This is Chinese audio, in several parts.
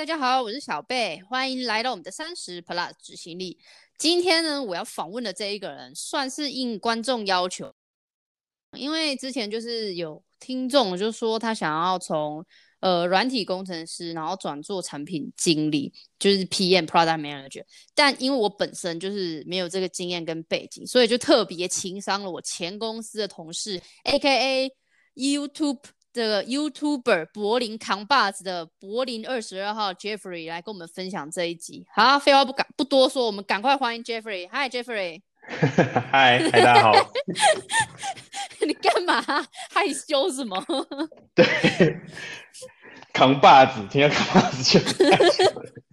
大家好，我是小贝，欢迎来到我们的三十 Plus 执行力。今天呢，我要访问的这一个人，算是应观众要求，因为之前就是有听众就说他想要从呃软体工程师，然后转做产品经理，就是 PM Product Manager。但因为我本身就是没有这个经验跟背景，所以就特别情商了我前公司的同事，AKA YouTube。这个 YouTuber 柏林扛把子的柏林二十二号 Jeffrey 来跟我们分享这一集。好，废话不敢不多说，我们赶快欢迎 Jeffrey。Hi Jeffrey。嗨，嗨，大家好。你干嘛？害羞什么？对，扛把子，听到扛把子就。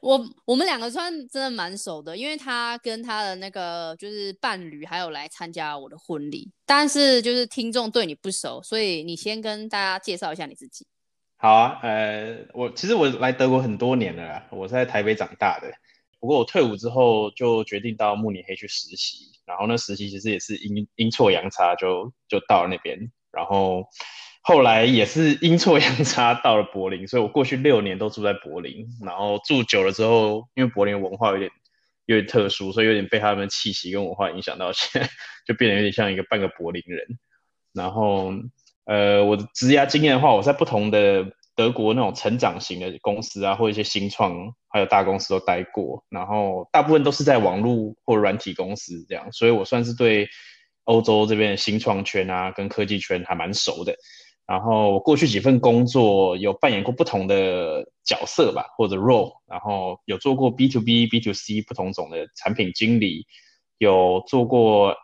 我我们两个算真的蛮熟的，因为他跟他的那个就是伴侣还有来参加我的婚礼，但是就是听众对你不熟，所以你先跟大家介绍一下你自己。好啊，呃，我其实我来德国很多年了啦，我是在台北长大的，不过我退伍之后就决定到慕尼黑去实习，然后那实习其实也是阴阴错阳差就就到了那边，然后。后来也是阴错阳差到了柏林，所以我过去六年都住在柏林。然后住久了之后，因为柏林文化有点有点特殊，所以有点被他们气息跟文化影响到，现在 就变得有点像一个半个柏林人。然后，呃，我的职涯经验的话，我在不同的德国那种成长型的公司啊，或一些新创还有大公司都待过。然后大部分都是在网络或软体公司这样，所以我算是对欧洲这边的新创圈啊跟科技圈还蛮熟的。然后过去几份工作有扮演过不同的角色吧，或者 role，然后有做过 B to B、B to C 不同种的产品经理，有做过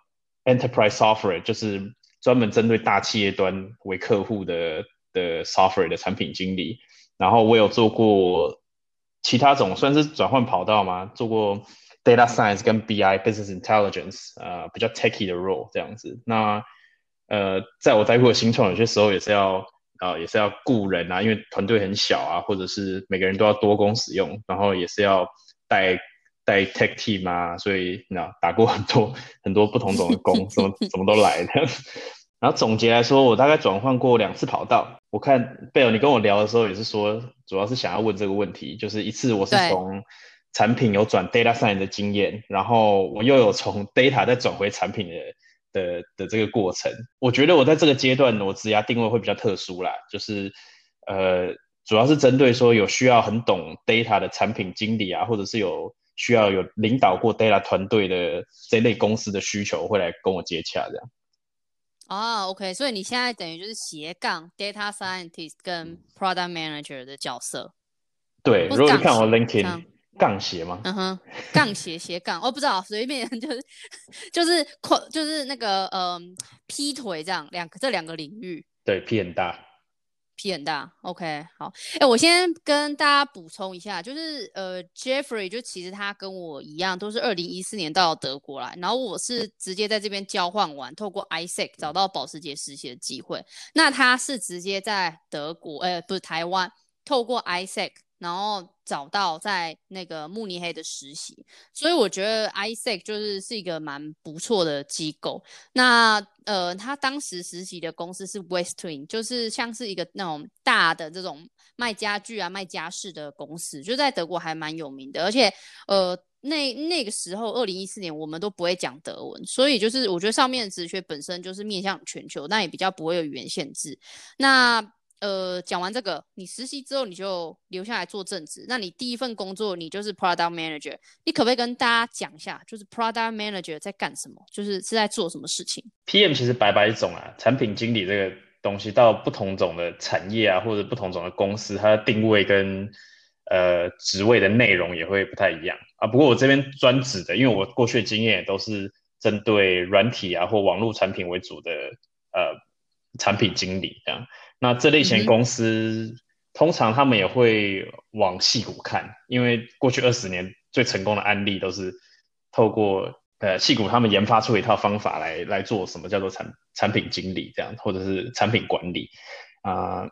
enterprise software，就是专门针对大企业端为客户的的 software 的产品经理。然后我有做过其他种算是转换跑道吗？做过 data science 跟 BI business intelligence，呃，比较 techy 的 role 这样子。那呃，在我待过的新创，有些时候也是要啊、呃，也是要雇人啊，因为团队很小啊，或者是每个人都要多工使用，然后也是要带带 tech team 啊，所以那打过很多很多不同种的工，什么什么都来的。然后总结来说，我大概转换过两次跑道。我看贝尔，你跟我聊的时候也是说，主要是想要问这个问题，就是一次我是从产品有转 data science 的经验，然后我又有从 data 再转回产品的。的的这个过程，我觉得我在这个阶段，我职涯定位会比较特殊啦，就是呃，主要是针对说有需要很懂 data 的产品经理啊，或者是有需要有领导过 data 团队的这类公司的需求，会来跟我接洽这样。哦、oh，OK，所以你现在等于就是斜杠 data scientist 跟 product manager 的角色。对，如果你看我 LinkedIn。杠斜吗？嗯哼，杠斜斜杠，我不知道，随便 就是就是跨就是那个呃劈腿这样两个这两个领域。对，劈很大，劈很大。OK，好，哎、欸，我先跟大家补充一下，就是呃，Jeffrey 就其实他跟我一样，都是二零一四年到德国来，然后我是直接在这边交换完，透过 ISEC 找到保时捷实习的机会。那他是直接在德国，呃，不是台湾，透过 ISEC。然后找到在那个慕尼黑的实习，所以我觉得 ISEC 就是是一个蛮不错的机构。那呃，他当时实习的公司是 Westwing，就是像是一个那种大的这种卖家具啊、卖家饰的公司，就在德国还蛮有名的。而且呃，那那个时候二零一四年我们都不会讲德文，所以就是我觉得上面的职缺本身就是面向全球，但也比较不会有语言限制。那呃，讲完这个，你实习之后你就留下来做正职。那你第一份工作你就是 product manager，你可不可以跟大家讲一下，就是 product manager 在干什么？就是是在做什么事情？PM 其实百百种啊，产品经理这个东西到不同种的产业啊，或者不同种的公司，它的定位跟呃职位的内容也会不太一样啊。不过我这边专指的，因为我过去的经验也都是针对软体啊或网络产品为主的呃产品经理这样。那这类型公司，嗯、通常他们也会往矽谷看，因为过去二十年最成功的案例都是透过呃矽谷他们研发出一套方法来来做什么叫做产产品经理这样，或者是产品管理。啊、呃，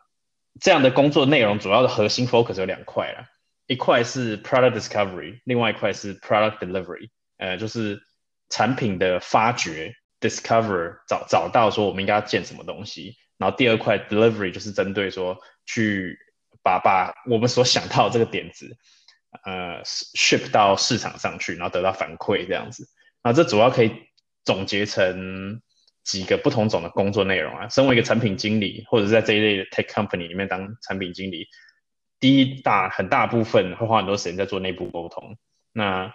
这样的工作内容主要的核心 focus 有两块啦，一块是 product discovery，另外一块是 product delivery，呃，就是产品的发掘 discover 找找到说我们应该要建什么东西。然后第二块 delivery 就是针对说去把把我们所想到的这个点子，呃，ship 到市场上去，然后得到反馈这样子。那这主要可以总结成几个不同种的工作内容啊。身为一个产品经理，或者是在这一类的 tech company 里面当产品经理，第一大很大部分会花很多时间在做内部沟通。那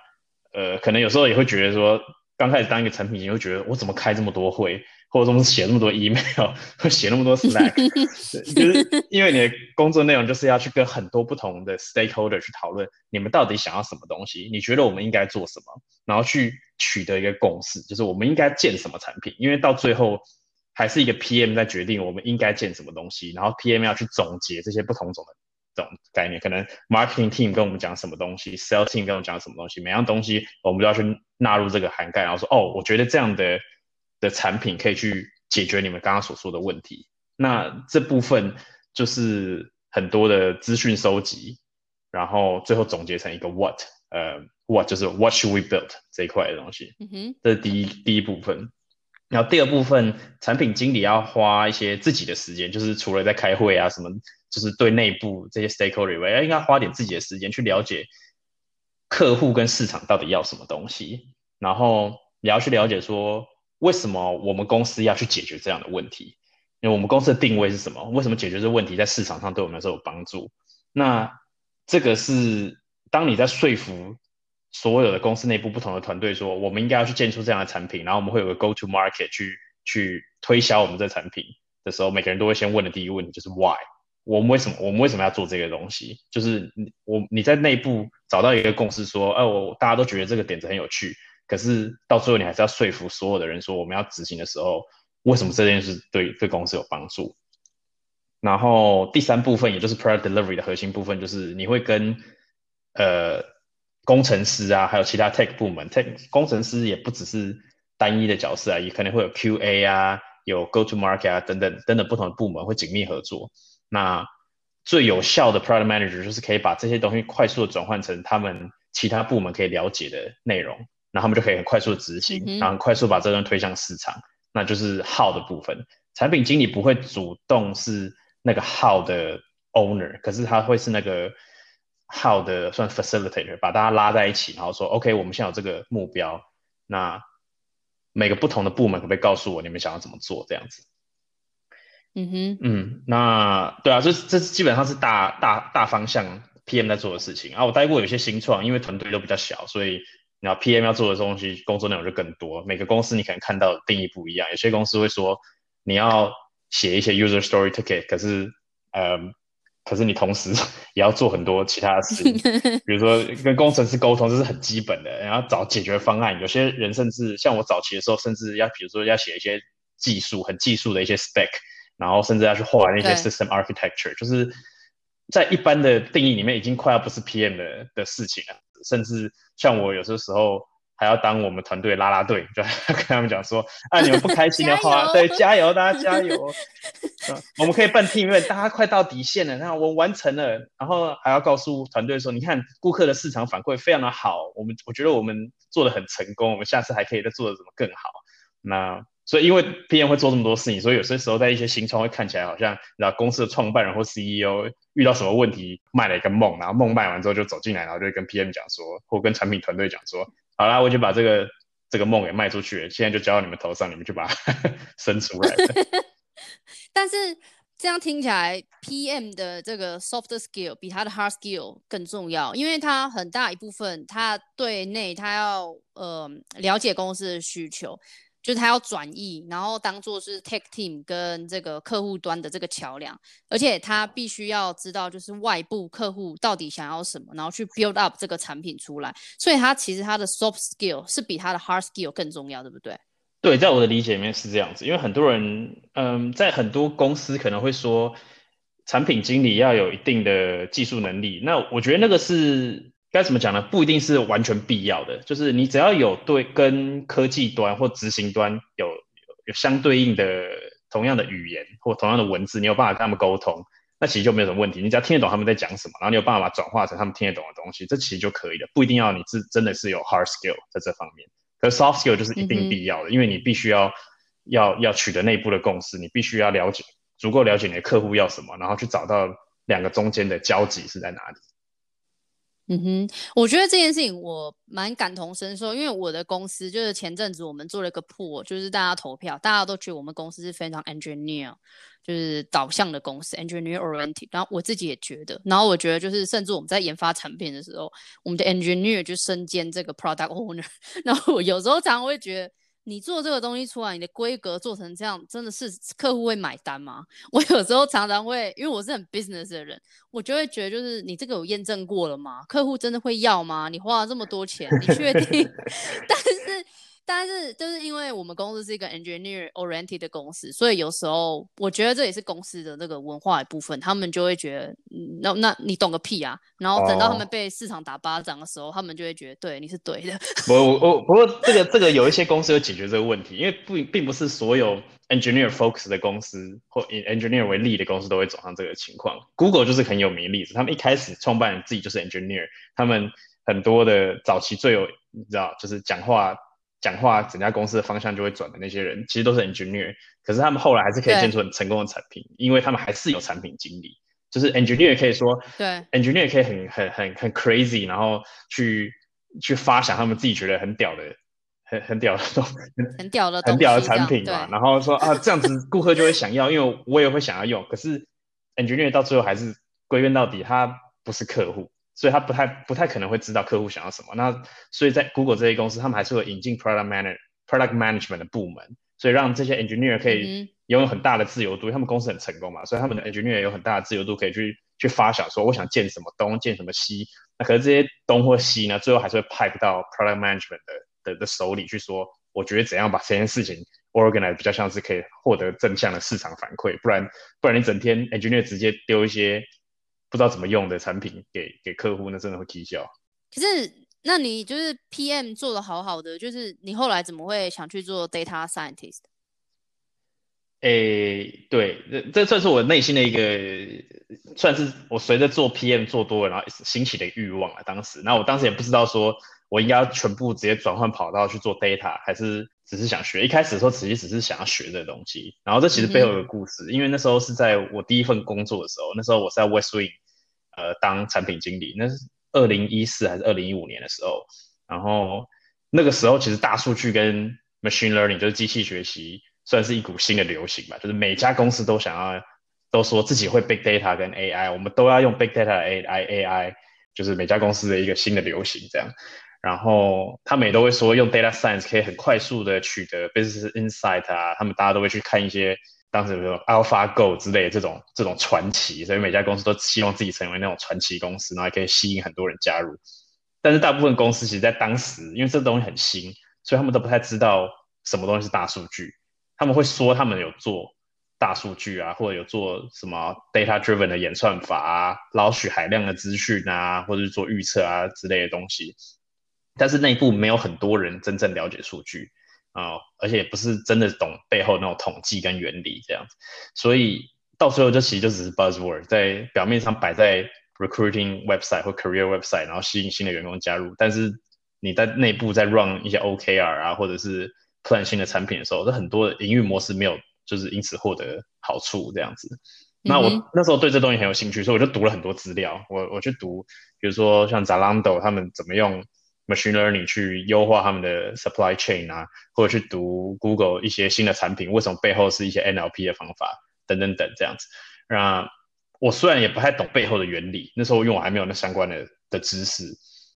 呃，可能有时候也会觉得说，刚开始当一个产品经理，会觉得我怎么开这么多会？或者说写那么多 email，会写那么多 Slack，就是因为你的工作内容就是要去跟很多不同的 stakeholder 去讨论，你们到底想要什么东西？你觉得我们应该做什么？然后去取得一个共识，就是我们应该建什么产品？因为到最后还是一个 PM 在决定我们应该建什么东西，然后 PM 要去总结这些不同种的这种概念，可能 marketing team 跟我们讲什么东西，sales team 跟我们讲什么东西，每样东西我们都要去纳入这个涵盖，然后说哦，我觉得这样的。的产品可以去解决你们刚刚所说的问题，那这部分就是很多的资讯收集，然后最后总结成一个 what，呃，what 就是 what should we build 这一块的东西，嗯哼，这是第一第一部分。然后第二部分，产品经理要花一些自己的时间，就是除了在开会啊什么，就是对内部这些 stakeholder 以外，要应该花点自己的时间去了解客户跟市场到底要什么东西，然后也要去了解说。为什么我们公司要去解决这样的问题？因为我们公司的定位是什么？为什么解决这问题在市场上对我们来说有帮助？那这个是当你在说服所有的公司内部不同的团队说，我们应该要去建出这样的产品，然后我们会有个 go to market 去去推销我们这产品的时候，每个人都会先问的第一个问题就是 why？我们为什么我们为什么要做这个东西？就是你我你在内部找到一个共识说，哎，我大家都觉得这个点子很有趣。可是到最后，你还是要说服所有的人说，我们要执行的时候，为什么这件事对对公司有帮助？然后第三部分，也就是 product delivery 的核心部分，就是你会跟呃工程师啊，还有其他 tech 部门，tech 工程师也不只是单一的角色啊，也可能会有 QA 啊，有 go to market 啊等等等等不同的部门会紧密合作。那最有效的 product manager 就是可以把这些东西快速的转换成他们其他部门可以了解的内容。然后他们就可以很快速的执行，嗯、然后快速把这段推向市场，那就是 how 的部分。产品经理不会主动是那个 how 的 owner，可是他会是那个 how 的算 facilitator，把大家拉在一起，然后说 OK，我们现在有这个目标，那每个不同的部门可不可以告诉我你们想要怎么做这样子？嗯哼，嗯，那对啊，这这基本上是大大大方向 PM 在做的事情啊。我待过有些新创，因为团队都比较小，所以。然后 PM 要做的东西，工作内容就更多。每个公司你可能看到的定义不一样，有些公司会说你要写一些 user story ticket，可是，呃，可是你同时 也要做很多其他的事情，比如说跟工程师沟通，这是很基本的。然后找解决方案，有些人甚至像我早期的时候，甚至要比如说要写一些技术很技术的一些 spec，然后甚至要去画那些 system architecture，就是在一般的定义里面，已经快要不是 PM 的的事情了。甚至像我有些时候还要当我们团队拉拉队，就 跟他们讲说：啊，你们不开心的话，加对，加油，大家加油。嗯，我们可以办 team event，大家快到底线了，那我完成了，然后还要告诉团队说：你看，顾客的市场反馈非常的好，我们我觉得我们做的很成功，我们下次还可以再做的怎么更好。那所以因为 PM 会做这么多事情，所以有些时候在一些新创会看起来好像，然后公司的创办人或 CEO。遇到什么问题，卖了一个梦，然后梦卖完之后就走进来，然后就跟 PM 讲说，或跟产品团队讲说，好啦，我就把这个这个梦给卖出去了，现在就交到你们头上，你们就把它 生出来。但是这样听起来，PM 的这个 soft skill 比他的 hard skill 更重要，因为他很大一部分，他对内他要呃了解公司的需求。就是他要转译，然后当做是 tech team 跟这个客户端的这个桥梁，而且他必须要知道，就是外部客户到底想要什么，然后去 build up 这个产品出来。所以他其实他的 soft skill 是比他的 hard skill 更重要，对不对？对，在我的理解里面是这样子。因为很多人，嗯，在很多公司可能会说，产品经理要有一定的技术能力。那我觉得那个是。该怎么讲呢？不一定是完全必要的，就是你只要有对跟科技端或执行端有有，相对应的同样的语言或同样的文字，你有办法跟他们沟通，那其实就没有什么问题。你只要听得懂他们在讲什么，然后你有办法转化成他们听得懂的东西，这其实就可以了。不一定要你是真的是有 hard skill 在这方面，可是 soft skill 就是一定必要的，嗯、因为你必须要要要取得内部的共识，你必须要了解足够了解你的客户要什么，然后去找到两个中间的交集是在哪里？嗯哼，我觉得这件事情我蛮感同身受，因为我的公司就是前阵子我们做了一个破就是大家投票，大家都觉得我们公司是非常 engineer 就是导向的公司，engineer oriented。然后我自己也觉得，然后我觉得就是甚至我们在研发产品的时候，我们的 engineer 就身兼这个 product owner。然后我有时候常常会觉得。你做这个东西出来，你的规格做成这样，真的是客户会买单吗？我有时候常常会，因为我是很 business 的人，我就会觉得，就是你这个有验证过了吗？客户真的会要吗？你花了这么多钱，你确定？但是。但是就是因为我们公司是一个 engineer oriented 的公司，所以有时候我觉得这也是公司的那个文化一部分。他们就会觉得，那那你懂个屁啊！然后等到他们被市场打巴掌的时候，他们就会觉得，对，你是对的。我我 不过这个这个有一些公司有解决这个问题，因为不并不是所有 engineer focus 的公司或以 engineer 为例的公司都会走上这个情况。Google 就是很有名的例子，他们一开始创办人自己就是 engineer，他们很多的早期最有你知道就是讲话。讲话，整家公司的方向就会转的那些人，其实都是 engineer，可是他们后来还是可以建出很成功的产品，因为他们还是有产品经理，就是 engineer 可以说，对，engineer 可以很很很很 crazy，然后去去发想他们自己觉得很屌的、很很屌的东西，很屌的很屌的产品嘛，然后说啊，这样子顾客就会想要，因为我也会想要用，可是 engineer 到最后还是归根到底，他不是客户。所以他不太不太可能会知道客户想要什么。那所以在 Google 这些公司，他们还是会引进 product manager、product management 的部门，所以让这些 engineer 可以拥有很大的自由度。嗯、他们公司很成功嘛，所以他们的 engineer 有很大的自由度，可以去去发想说，我想建什么东，建什么西。那可是这些东或西呢，最后还是会 pipe 到 product management 的的的手里去说，我觉得怎样把这件事情 organize 比较像是可以获得正向的市场反馈，不然不然你整天 engineer 直接丢一些。不知道怎么用的产品给给客户，那真的会踢笑。可是，那你就是 PM 做的好好的，就是你后来怎么会想去做 data scientist？诶、欸，对，这这算是我内心的一个，算是我随着做 PM 做多了，然后兴起的欲望啊。当时，那我当时也不知道说我应该要全部直接转换跑道去做 data，还是只是想学。一开始的时候，其实只是想要学这东西。然后这其实背后有个故事，嗯、因为那时候是在我第一份工作的时候，那时候我是在 West Wing。呃，当产品经理，那是二零一四还是二零一五年的时候，然后那个时候其实大数据跟 machine learning 就是机器学习，算是一股新的流行吧，就是每家公司都想要，都说自己会 big data 跟 AI，我们都要用 big data AI AI，就是每家公司的一个新的流行这样，然后他们也都会说用 data science 可以很快速的取得 business insight 啊，他们大家都会去看一些。当时比如说 AlphaGo 之类的这种这种传奇，所以每家公司都希望自己成为那种传奇公司，然后可以吸引很多人加入。但是大部分公司其实，在当时，因为这东西很新，所以他们都不太知道什么东西是大数据。他们会说他们有做大数据啊，或者有做什么 data-driven 的演算法啊，捞取海量的资讯啊，或者是做预测啊之类的东西。但是内部没有很多人真正了解数据。啊、哦，而且也不是真的懂背后那种统计跟原理这样子，所以到最后就其实就只是 buzzword，在表面上摆在 recruiting website 或 career website，然后吸引新的员工加入，但是你在内部在 run 一些 OKR 啊，或者是 plan 新的产品的时候，这很多的营运模式没有，就是因此获得好处这样子。那我那时候对这东西很有兴趣，所以我就读了很多资料，我我去读，比如说像 Zalando 他们怎么用。Machine learning 去优化他们的 supply chain 啊，或者去读 Google 一些新的产品，为什么背后是一些 NLP 的方法等等等这样子。那我虽然也不太懂背后的原理，那时候因为我还没有那相关的的知识，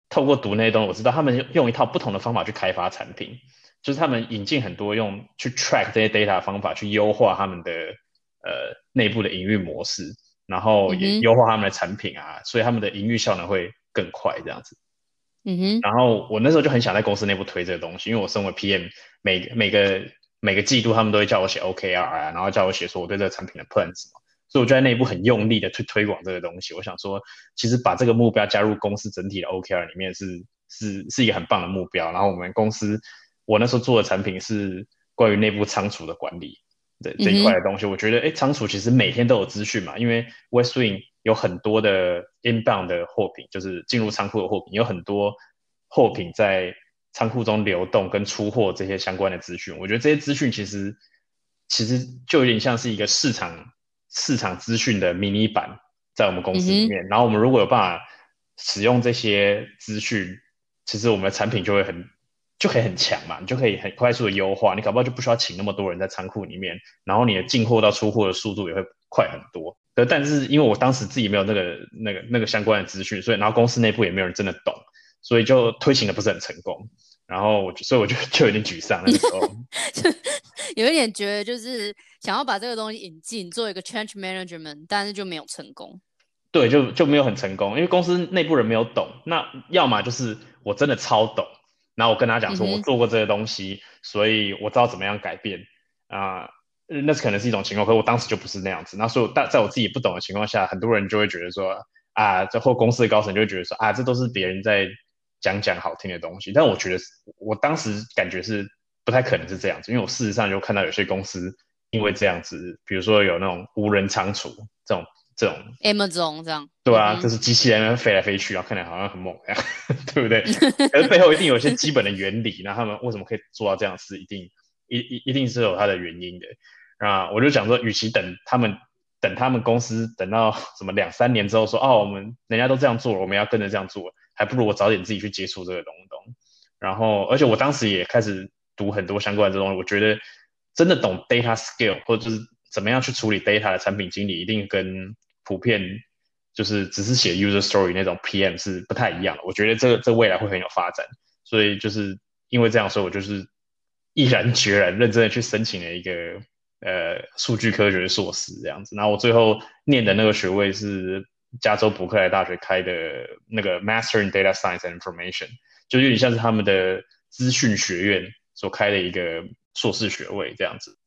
透过读那些东西，我知道他们用一套不同的方法去开发产品，就是他们引进很多用去 track 这些 data 的方法去优化他们的呃内部的营运模式，然后也优化他们的产品啊，所以他们的营运效能会更快这样子。嗯哼，然后我那时候就很想在公司内部推这个东西，因为我身为 PM，每每个每个季度他们都会叫我写 OKR 啊，然后叫我写说我对这个产品的 plan 什么，所以我就在内部很用力的去推广这个东西。我想说，其实把这个目标加入公司整体的 OKR 里面是是是一个很棒的目标。然后我们公司我那时候做的产品是关于内部仓储的管理的这一块的东西。我觉得，哎，仓储其实每天都有资讯嘛，因为 Westwing。有很多的 inbound 的货品，就是进入仓库的货品，有很多货品在仓库中流动跟出货这些相关的资讯。我觉得这些资讯其实其实就有点像是一个市场市场资讯的迷你版，在我们公司里面。嗯、然后我们如果有办法使用这些资讯，其实我们的产品就会很就可以很强嘛，你就可以很快速的优化。你搞不好就不需要请那么多人在仓库里面，然后你的进货到出货的速度也会快很多。但是因为我当时自己没有那个那个那个相关的资讯，所以然后公司内部也没有人真的懂，所以就推行的不是很成功。然后我所以我就 就有点沮丧那个时候，有一点觉得就是想要把这个东西引进做一个 change management，但是就没有成功。对，就就没有很成功，因为公司内部人没有懂。那要么就是我真的超懂，然后我跟他讲说我做过这些东西，嗯、所以我知道怎么样改变啊。呃那是可能是一种情况，可是我当时就不是那样子。那所以，但在我自己不懂的情况下，很多人就会觉得说啊，这后公司的高层就会觉得说啊，这都是别人在讲讲好听的东西。但我觉得，我当时感觉是不太可能是这样子，因为我事实上就看到有些公司因为这样子，比如说有那种无人仓储这种这种 Amazon 这样，对啊，就是机器人飞来飞去，然后看起来好像很猛一样，对不对？可是背后一定有一些基本的原理，那他们为什么可以做到这样子，一定。一一一定是有它的原因的，啊，我就想说，与其等他们等他们公司等到什么两三年之后说，哦，我们人家都这样做了，我们要跟着这样做，还不如我早点自己去接触这个东东。然后，而且我当时也开始读很多相关的这东西，我觉得真的懂 data scale 或者是怎么样去处理 data 的产品经理，一定跟普遍就是只是写 user story 那种 PM 是不太一样的。我觉得这个这未来会很有发展，所以就是因为这样，所以我就是。毅然决然、认真的去申请了一个呃数据科学的硕士这样子，然后我最后念的那个学位是加州伯克莱大学开的那个 Master in Data Science and Information，就有点像是他们的资讯学院所开的一个硕士学位这样子。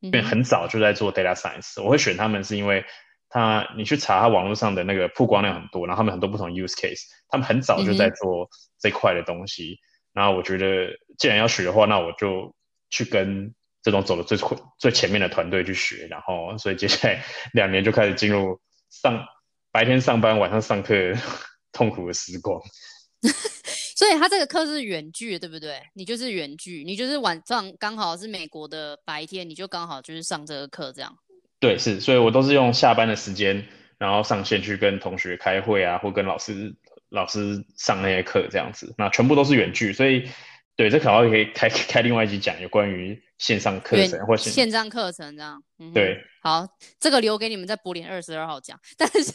因为很早就在做 Data Science，我会选他们是因为他你去查他网络上的那个曝光量很多，然后他们很多不同 use case，他们很早就在做这块的东西。然后我觉得，既然要学的话，那我就去跟这种走的最最前面的团队去学。然后，所以接下来 两年就开始进入上白天上班，晚上上课痛苦的时光。所以他这个课是远距，对不对？你就是远距，你就是晚上刚好是美国的白天，你就刚好就是上这个课这样。对，是，所以我都是用下班的时间，然后上线去跟同学开会啊，或跟老师。老师上那些课这样子，那全部都是远距，所以对，这可能可以开开另外一集讲有关于线上课程或线线上课程这样。嗯、对，好，这个留给你们在柏林二十二号讲。但是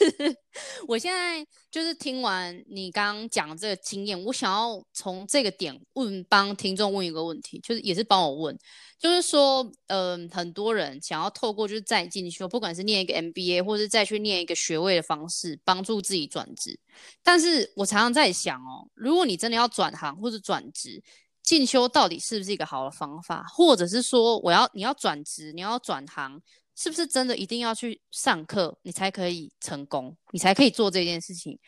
我现在就是听完你刚刚讲这个经验，我想要从这个点问帮听众问一个问题，就是也是帮我问。就是说，嗯、呃，很多人想要透过就是再进修，不管是念一个 MBA，或是再去念一个学位的方式，帮助自己转职。但是我常常在想哦，如果你真的要转行或者转职，进修到底是不是一个好的方法？或者是说，我要你要转职，你要转行，是不是真的一定要去上课，你才可以成功，你才可以做这件事情？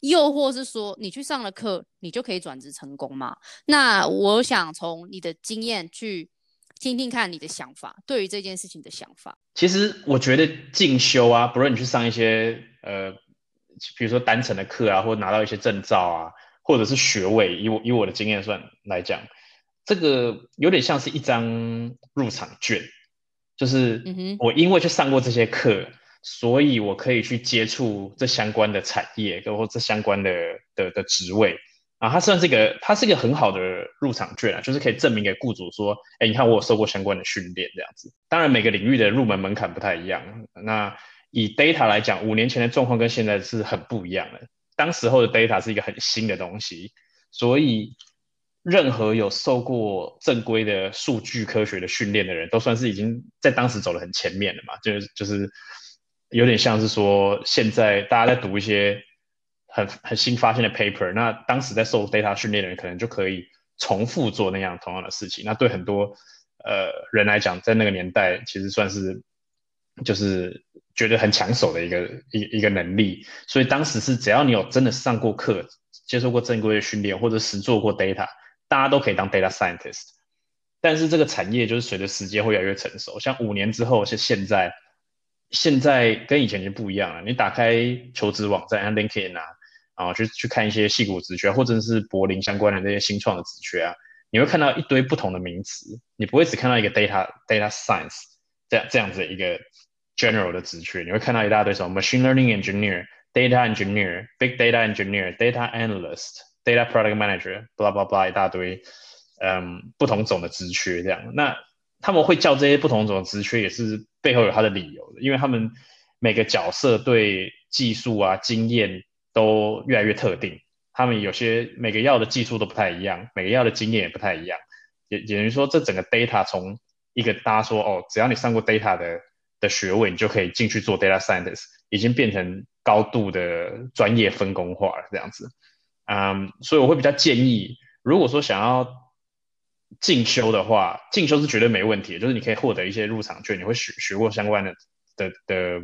又或是说，你去上了课，你就可以转职成功吗？那我想从你的经验去。听听看你的想法，对于这件事情的想法。其实我觉得进修啊，不论你去上一些呃，比如说单程的课啊，或拿到一些证照啊，或者是学位，以我以我的经验算来讲，这个有点像是一张入场券，就是我因为去上过这些课，嗯、所以我可以去接触这相关的产业，或者这相关的的的职位。啊，它算是一个，它是一个很好的入场券啊，就是可以证明给雇主说，哎，你看我有受过相关的训练这样子。当然，每个领域的入门门槛不太一样。那以 data 来讲，五年前的状况跟现在是很不一样的。当时候的 data 是一个很新的东西，所以任何有受过正规的数据科学的训练的人都算是已经在当时走得很前面了嘛。就是就是有点像是说，现在大家在读一些。很很新发现的 paper，那当时在受 data 训练的人可能就可以重复做那样同样的事情。那对很多呃人来讲，在那个年代其实算是就是觉得很抢手的一个一一个能力。所以当时是只要你有真的上过课、接受过正规的训练或者实做过 data，大家都可以当 data scientist。但是这个产业就是随着时间会越来越成熟，像五年之后是现在，现在跟以前就不一样了。你打开求职网站，像 LinkedIn 啊。啊，去去看一些戏骨职缺，或者是柏林相关的那些新创的职缺啊，你会看到一堆不同的名词，你不会只看到一个 data data science 这样这样子的一个 general 的职缺，你会看到一大堆什么 machine learning engineer、data engineer、big data engineer、data analyst、data product manager，blah blah blah 一大堆，嗯，不同种的职缺这样。那他们会叫这些不同种的职缺，也是背后有他的理由的，因为他们每个角色对技术啊经验都越来越特定，他们有些每个要的技术都不太一样，每个要的经验也不太一样，也也等于说这整个 data 从一个大家说哦，只要你上过 data 的的学位，你就可以进去做 data scientist，已经变成高度的专业分工化这样子。嗯，所以我会比较建议，如果说想要进修的话，进修是绝对没问题，就是你可以获得一些入场券，你会学学过相关的的的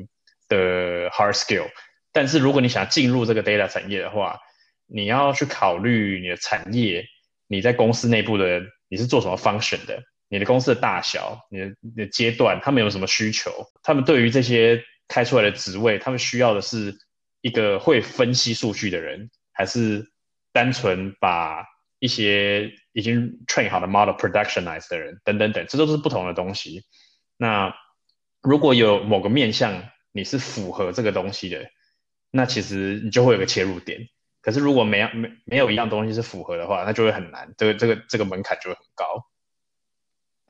的 hard skill。但是如果你想要进入这个 data 产业的话，你要去考虑你的产业，你在公司内部的你是做什么 function 的。你的公司的大小，你的你的阶段，他们有什么需求？他们对于这些开出来的职位，他们需要的是一个会分析数据的人，还是单纯把一些已经 train 好的 model productionize 的人？等等等，这都是不同的东西。那如果有某个面向你是符合这个东西的，那其实你就会有个切入点。可是如果没有没没有一样东西是符合的话，那就会很难，这个这个这个门槛就会很高。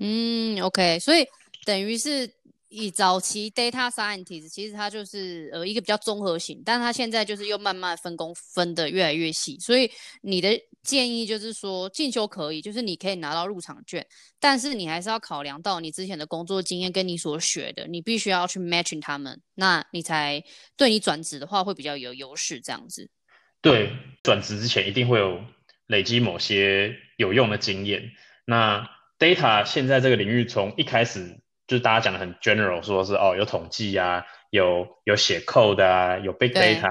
嗯，OK，所以等于是以早期 data scientist，其实它就是呃一个比较综合型，但它现在就是又慢慢分工分得越来越细。所以你的建议就是说进修可以，就是你可以拿到入场券，但是你还是要考量到你之前的工作经验跟你所学的，你必须要去 matching 他们，那你才对你转职的话会比较有优势这样子。对，转职之前一定会有累积某些有用的经验，那。Data 现在这个领域从一开始就是大家讲的很 general，说是哦有统计啊，有有写 code 啊，有 big data，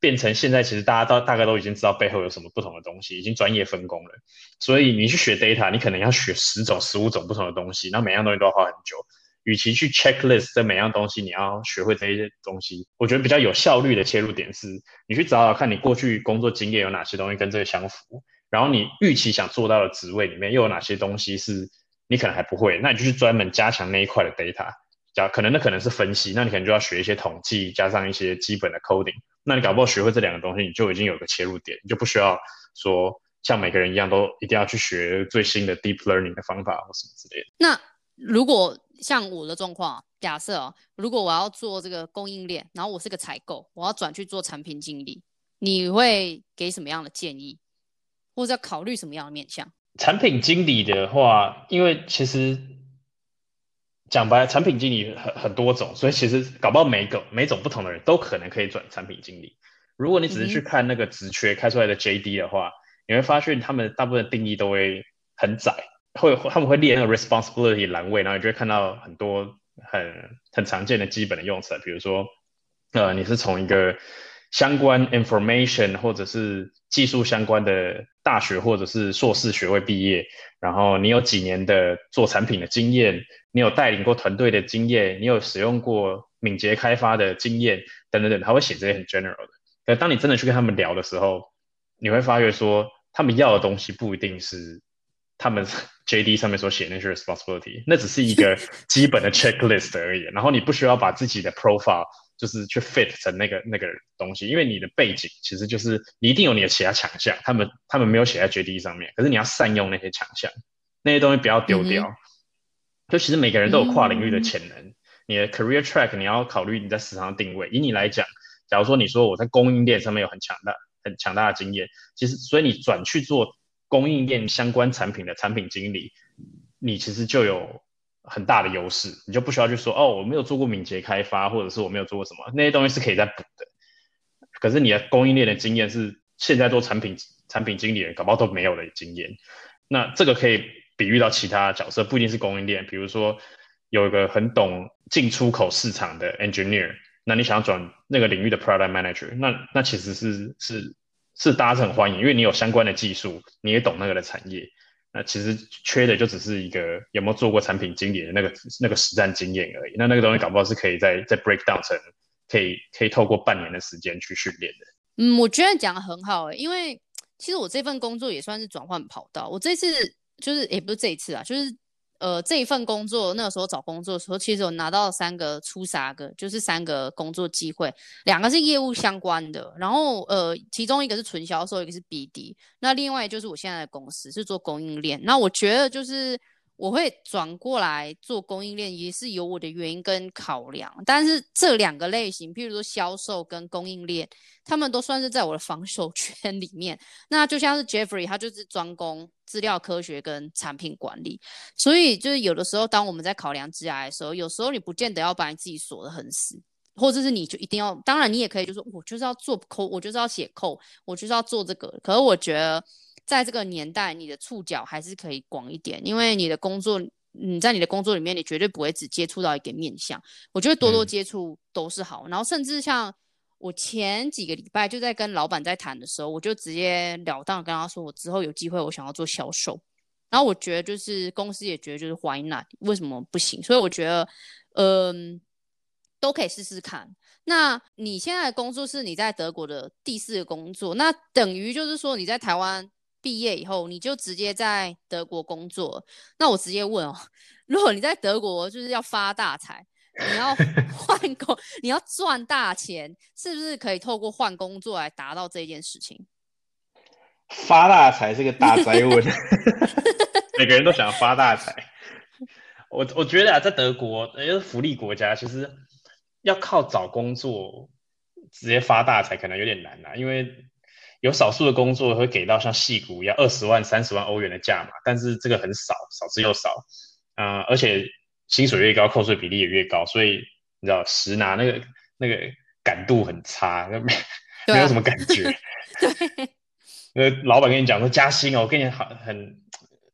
变成现在其实大家都大概都已经知道背后有什么不同的东西，已经专业分工了。所以你去学 data，你可能要学十种、十五种不同的东西，那每样东西都要花很久。与其去 checklist 这每样东西，你要学会这些东西，我觉得比较有效率的切入点是，你去找找看你过去工作经验有哪些东西跟这个相符。然后你预期想做到的职位里面又有哪些东西是你可能还不会？那你就去专门加强那一块的 data，加可能那可能是分析，那你可能就要学一些统计，加上一些基本的 coding。那你搞不好学会这两个东西，你就已经有个切入点，你就不需要说像每个人一样都一定要去学最新的 deep learning 的方法或什么之类的。那如果像我的状况，假设哦，如果我要做这个供应链，然后我是个采购，我要转去做产品经理，你会给什么样的建议？或者要考虑什么样的面向？产品经理的话，因为其实讲白了，产品经理很很多种，所以其实搞不好每个每种不同的人都可能可以转产品经理。如果你只是去看那个职缺开出来的 JD 的话，嗯、你会发现他们大部分的定义都会很窄，会他们会列那个 responsibility 栏位，然后你就会看到很多很很常见的基本的用词，比如说呃，你是从一个相关 information 或者是技术相关的大学或者是硕士学位毕业，然后你有几年的做产品的经验，你有带领过团队的经验，你有使用过敏捷开发的经验，等等等，他会写这些很 general 的。可当你真的去跟他们聊的时候，你会发觉说，他们要的东西不一定是他们 JD 上面所写那些 responsibility，那只是一个 基本的 checklist 而已。然后你不需要把自己的 profile。就是去 fit 成那个那个东西，因为你的背景其实就是你一定有你的其他强项，他们他们没有写在 JD 上面，可是你要善用那些强项，那些东西不要丢掉。嗯、就其实每个人都有跨领域的潜能，嗯、你的 career track 你要考虑你在市场定位。以你来讲，假如说你说我在供应链上面有很强大很强大的经验，其实所以你转去做供应链相关产品的产品经理，你其实就有。很大的优势，你就不需要去说哦，我没有做过敏捷开发，或者是我没有做过什么，那些东西是可以再补的。可是你的供应链的经验是现在做产品产品经理人搞不好都没有的经验。那这个可以比喻到其他角色，不一定是供应链。比如说有一个很懂进出口市场的 engineer，那你想要转那个领域的 product manager，那那其实是是是大家是很欢迎，因为你有相关的技术，你也懂那个的产业。那其实缺的就只是一个有没有做过产品经理的那个那个实战经验而已。那那个东西搞不好是可以再再 break down 成可以可以透过半年的时间去训练的。嗯，我觉得讲得很好诶，因为其实我这份工作也算是转换跑道。我这次就是也不是这一次啊，就是呃，这一份工作那个时候找工作的时候，其实我拿到三个出啥个，就是三个工作机会，两个是业务相关的，然后呃，其中一个是纯销售，一个是 BD，那另外就是我现在的公司是做供应链，那我觉得就是。我会转过来做供应链，也是有我的原因跟考量。但是这两个类型，譬如说销售跟供应链，他们都算是在我的防守 圈里面。那就像是 Jeffrey，他就是专攻资料科学跟产品管理。所以就是有的时候，当我们在考量职涯的时候，有时候你不见得要把你自己锁得很死，或者是你就一定要。当然，你也可以就是我就是要做扣我就是要写扣我就是要做这个。可是我觉得。在这个年代，你的触角还是可以广一点，因为你的工作，你在你的工作里面，你绝对不会只接触到一个面向。我觉得多多接触都是好。嗯、然后甚至像我前几个礼拜就在跟老板在谈的时候，我就直接了当跟他说，我之后有机会我想要做销售。然后我觉得就是公司也觉得就是 Why not？为什么不行？所以我觉得，嗯、呃，都可以试试看。那你现在的工作是你在德国的第四个工作，那等于就是说你在台湾。毕业以后你就直接在德国工作，那我直接问哦，如果你在德国就是要发大财，你要换工，你要赚大钱，是不是可以透过换工作来达到这件事情？发大财是个大 灾问，每个人都想要发大财。我我觉得啊，在德国，也就是福利国家，其实要靠找工作直接发大财可能有点难啊，因为。有少数的工作会给到像戏骨一样二十万、三十万欧元的价码，但是这个很少，少之又少。啊、呃，而且薪水越高，扣税比例也越高，所以你知道实拿那个那个感度很差，没 没有什么感觉。对，那老板跟你讲说加薪哦，我跟你好很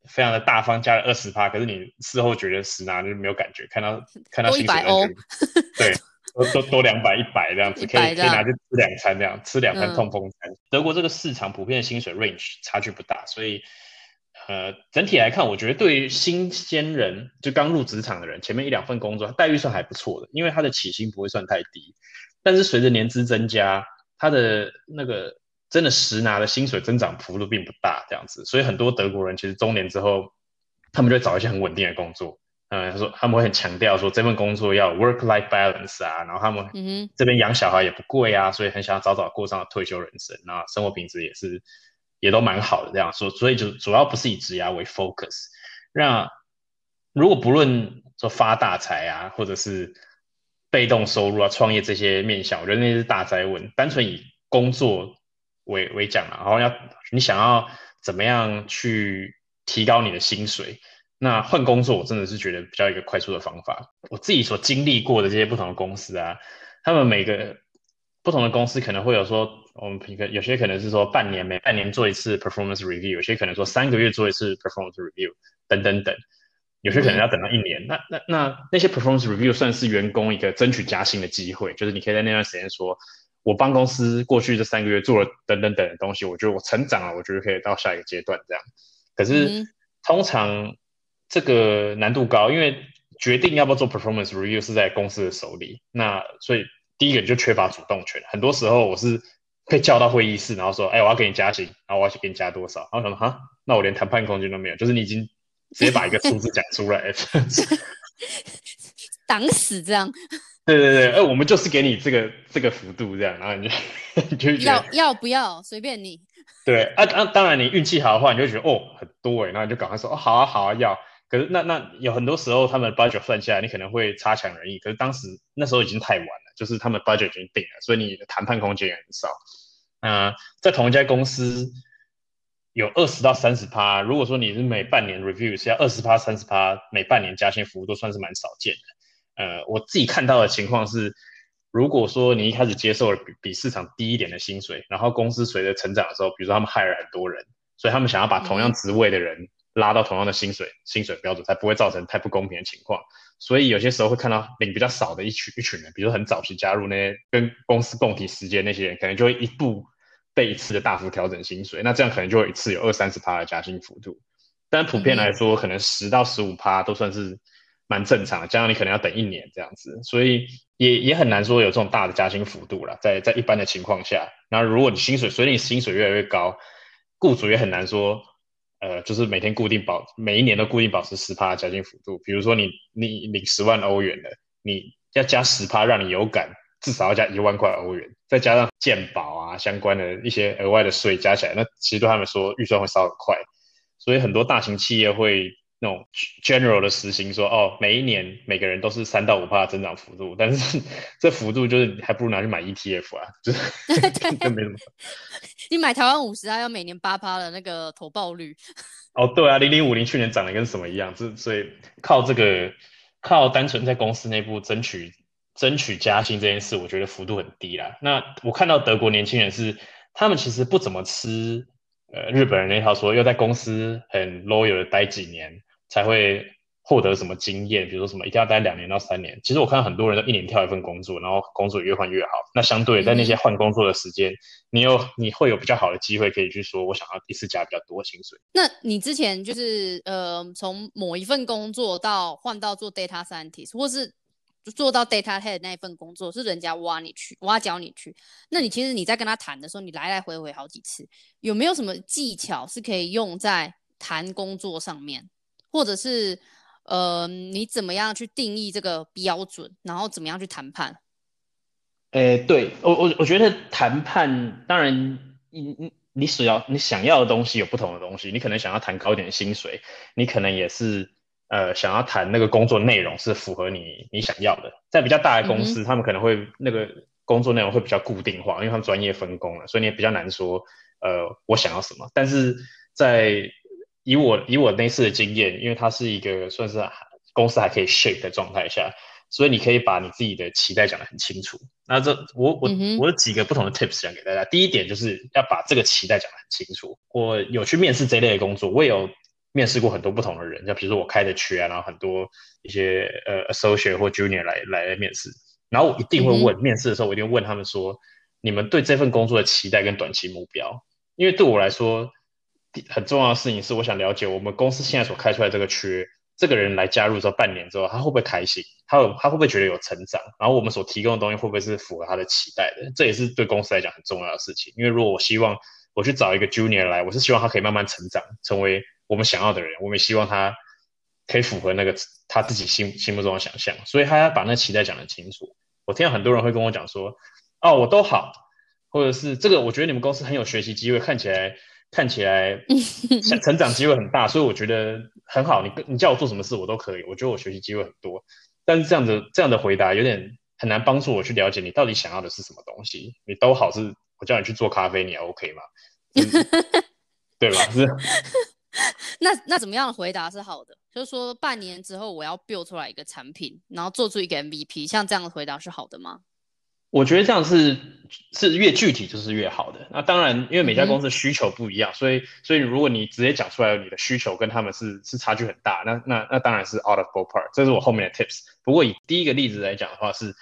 非常的大方，加了二十趴，可是你事后觉得实拿就没有感觉，看到看到薪水欧，对。多多多两百一百这样子，可以可以拿去吃两餐这样，吃两餐痛风餐。嗯。德国这个市场普遍的薪水 range 差距不大，所以呃整体来看，我觉得对于新鲜人就刚入职场的人，前面一两份工作待遇算还不错的，因为他的起薪不会算太低。但是随着年资增加，他的那个真的实拿的薪水增长幅度并不大这样子，所以很多德国人其实中年之后，他们就会找一些很稳定的工作。嗯，他说他们会很强调说这份工作要 work-life balance 啊，然后他们这边养小孩也不贵啊，所以很想要早早过上退休人生，那生活品质也是也都蛮好的这样说，所以就主要不是以职涯为 focus。那如果不论说发大财啊，或者是被动收入啊、创业这些面向，我觉得那是大灾问。单纯以工作为为讲啊，然后要你想要怎么样去提高你的薪水？那换工作，我真的是觉得比较一个快速的方法。我自己所经历过的这些不同的公司啊，他们每个不同的公司可能会有说，我们平有些可能是说半年每半年做一次 performance review，有些可能说三个月做一次 performance review，等等等。有些可能要等到一年。嗯、那那那那些 performance review 算是员工一个争取加薪的机会，就是你可以在那段时间说，我帮公司过去这三个月做了等等等的东西，我觉得我成长了，我觉得可以到下一个阶段这样。可是、嗯、通常。这个难度高，因为决定要不要做 performance review 是在公司的手里。那所以第一个就缺乏主动权。很多时候我是被叫到会议室，然后说：“哎，我要给你加薪，然后我要去给你加多少？”然后什么哈？那我连谈判空间都没有，就是你已经直接把一个数字讲出来，挡死这样。对对对，哎，我们就是给你这个这个幅度这样，然后你就 你就要要不要随便你。对啊啊，当然你运气好的话，你就觉得哦很多哎，然后你就赶快说哦好啊好啊要。可是那那有很多时候，他们 budget 算下来，你可能会差强人意。可是当时那时候已经太晚了，就是他们 budget 已经定了，所以你的谈判空间也很少。嗯、在同一家公司有二十到三十趴，如果说你是每半年 review 是要二十趴、三十趴，每半年加薪服务都算是蛮少见的。呃，我自己看到的情况是，如果说你一开始接受了比比市场低一点的薪水，然后公司随着成长的时候，比如说他们 hire 很多人，所以他们想要把同样职位的人。嗯拉到同样的薪水，薪水标准才不会造成太不公平的情况。所以有些时候会看到领比较少的一群一群人，比如很早期加入那些跟公司共体时间那些人，可能就会一步被一次的大幅调整薪水。那这样可能就会一次有二三十趴的加薪幅度。但普遍来说，可能十到十五趴都算是蛮正常的。加上你可能要等一年这样子，所以也也很难说有这种大的加薪幅度了。在在一般的情况下，然后如果你薪水随着你薪水越来越高，雇主也很难说。呃，就是每天固定保，每一年都固定保持十趴的加薪幅度。比如说你你领十万欧元的，你要加十趴，让你有感，至少要加一万块欧元，再加上健保啊相关的一些额外的税加起来，那其实对他们说预算会烧很快。所以很多大型企业会。那种 general 的实行说哦，每一年每个人都是三到五趴的增长幅度，但是 这幅度就是还不如拿去买 ETF 啊，就是 就没什么。你买台湾五十，还要每年八趴的那个投报率。哦，对啊，零零五零去年涨得跟什么一样，这所以靠这个靠单纯在公司内部争取争取加薪这件事，我觉得幅度很低啦。那我看到德国年轻人是他们其实不怎么吃呃日本人那套说，又在公司很 loyal 的待几年。才会获得什么经验，比如说什么一定要待两年到三年。其实我看到很多人都一年跳一份工作，然后工作越换越好。那相对在那些换工作的时间，嗯、你有你会有比较好的机会可以去说，我想要一次加比较多薪水。那你之前就是呃，从某一份工作到换到做 data scientist，或是做到 data head 那一份工作，是人家挖你去，挖角你去。那你其实你在跟他谈的时候，你来来回回好几次，有没有什么技巧是可以用在谈工作上面？或者是，呃，你怎么样去定义这个标准，然后怎么样去谈判？诶、欸，对我我我觉得谈判，当然你你你所要你想要的东西有不同的东西，你可能想要谈高一点的薪水，你可能也是呃想要谈那个工作内容是符合你你想要的。在比较大的公司，嗯、他们可能会那个工作内容会比较固定化，因为他们专业分工了，所以你也比较难说，呃，我想要什么。但是在以我以我那次的经验，因为它是一个算是公司还可以 shape 的状态下，所以你可以把你自己的期待讲得很清楚。那这我我、嗯、我有几个不同的 tips 讲给大家。第一点就是要把这个期待讲得很清楚。我有去面试这类的工作，我也有面试过很多不同的人，像比如说我开的缺啊，然后很多一些呃 associate 或 junior 来来面试，然后我一定会问、嗯、面试的时候，我一定会问他们说，你们对这份工作的期待跟短期目标，因为对我来说。很重要的事情是，我想了解我们公司现在所开出来这个缺，这个人来加入之后半年之后，他会不会开心？他有他会不会觉得有成长？然后我们所提供的东西会不会是符合他的期待的？这也是对公司来讲很重要的事情。因为如果我希望我去找一个 junior 来，我是希望他可以慢慢成长，成为我们想要的人。我们也希望他可以符合那个他自己心心目中的想象。所以他要把那期待讲得清楚。我听到很多人会跟我讲说：“哦，我都好，或者是这个，我觉得你们公司很有学习机会，看起来。”看起来 成成长机会很大，所以我觉得很好。你你叫我做什么事，我都可以。我觉得我学习机会很多，但是这样的这样的回答有点很难帮助我去了解你到底想要的是什么东西。你都好，是我叫你去做咖啡，你还 OK 吗？对吧？是。那那怎么样的回答是好的？就是说半年之后我要 build 出来一个产品，然后做出一个 MVP，像这样的回答是好的吗？我觉得这样是是越具体就是越好的。那当然，因为每家公司需求不一样，嗯、所以所以如果你直接讲出来你的需求跟他们是是差距很大，那那那当然是 out of ballpark。这是我后面的 tips。不过以第一个例子来讲的话，是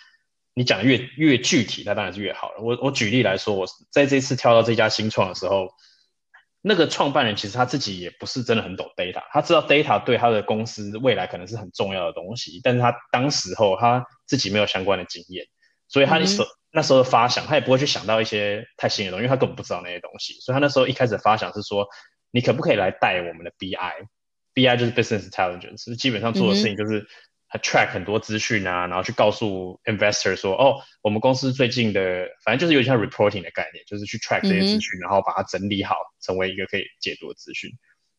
你讲的越越具体，那当然是越好了。我我举例来说，我在这次跳到这家新创的时候，那个创办人其实他自己也不是真的很懂 data，他知道 data 对他的公司未来可能是很重要的东西，但是他当时候他自己没有相关的经验。所以他那时候、嗯、那时候的发想，他也不会去想到一些太新的东西，因为他根本不知道那些东西。所以他那时候一开始的发想是说，你可不可以来带我们的 BI？BI 就是 Business Intelligence，基本上做的事情就是他 track 很多资讯啊，然后去告诉 investor 说，哦，我们公司最近的，反正就是有点像 reporting 的概念，就是去 track 这些资讯，然后把它整理好，成为一个可以解读的资讯。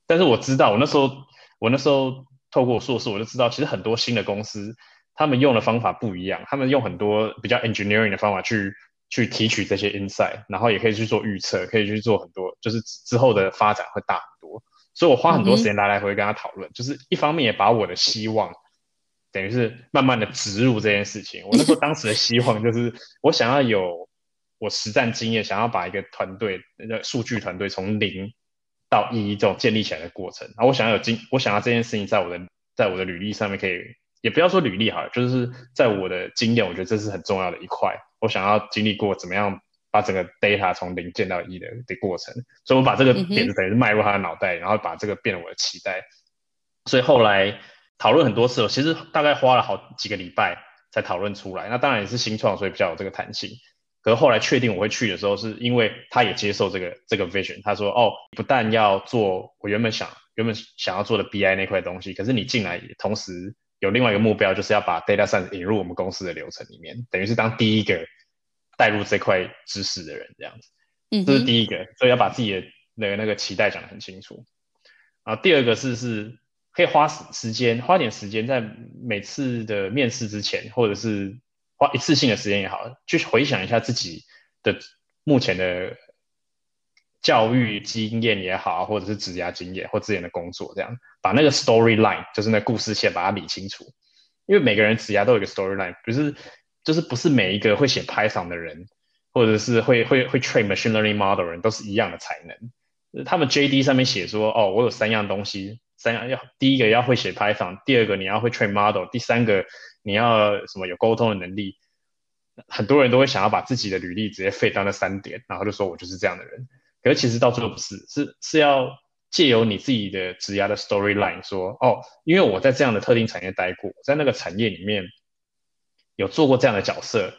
但是我知道，我那时候我那时候透过硕士，我就知道，其实很多新的公司。他们用的方法不一样，他们用很多比较 engineering 的方法去去提取这些 insight，然后也可以去做预测，可以去做很多，就是之后的发展会大很多。所以我花很多时间来来回回跟他讨论，嗯、就是一方面也把我的希望，等于是慢慢的植入这件事情。我那时候当时的希望就是，我想要有我实战经验，想要把一个团队，那个数据团队从零到一这种建立起来的过程。然后我想要有经，我想要这件事情在我的在我的履历上面可以。也不要说履历好了，就是在我的经验，我觉得这是很重要的一块。我想要经历过怎么样把整个 data 从零建到一的的过程，所以我把这个点子等于是迈入他的脑袋，然后把这个变成我的期待。所以后来讨论很多次，我其实大概花了好几个礼拜才讨论出来。那当然也是新创，所以比较有这个弹性。可是后来确定我会去的时候，是因为他也接受这个这个 vision。他说：“哦，不但要做我原本想原本想要做的 BI 那块东西，可是你进来也同时有另外一个目标，就是要把 data science 引入我们公司的流程里面，等于是当第一个带入这块知识的人，这样子。嗯，这是第一个，所以要把自己的那个那个期待讲得很清楚。啊，第二个是是可以花时时间，花点时间在每次的面试之前，或者是。”花一次性的时间也好，去回想一下自己的目前的教育经验也好，或者是职涯经验或之前的工作，这样把那个 storyline 就是那故事线把它理清楚。因为每个人职涯都有一个 storyline，不是就是不是每一个会写 Python 的人，或者是会会会 train machine learning model 人都是一样的才能。他们 JD 上面写说，哦，我有三样东西，三样要第一个要会写 Python，第二个你要会 train model，第三个。你要什么有沟通的能力？很多人都会想要把自己的履历直接废到那三点，然后就说我就是这样的人。可是其实到最后不是，是是要借由你自己的职涯的 storyline 说，哦，因为我在这样的特定产业待过，在那个产业里面有做过这样的角色，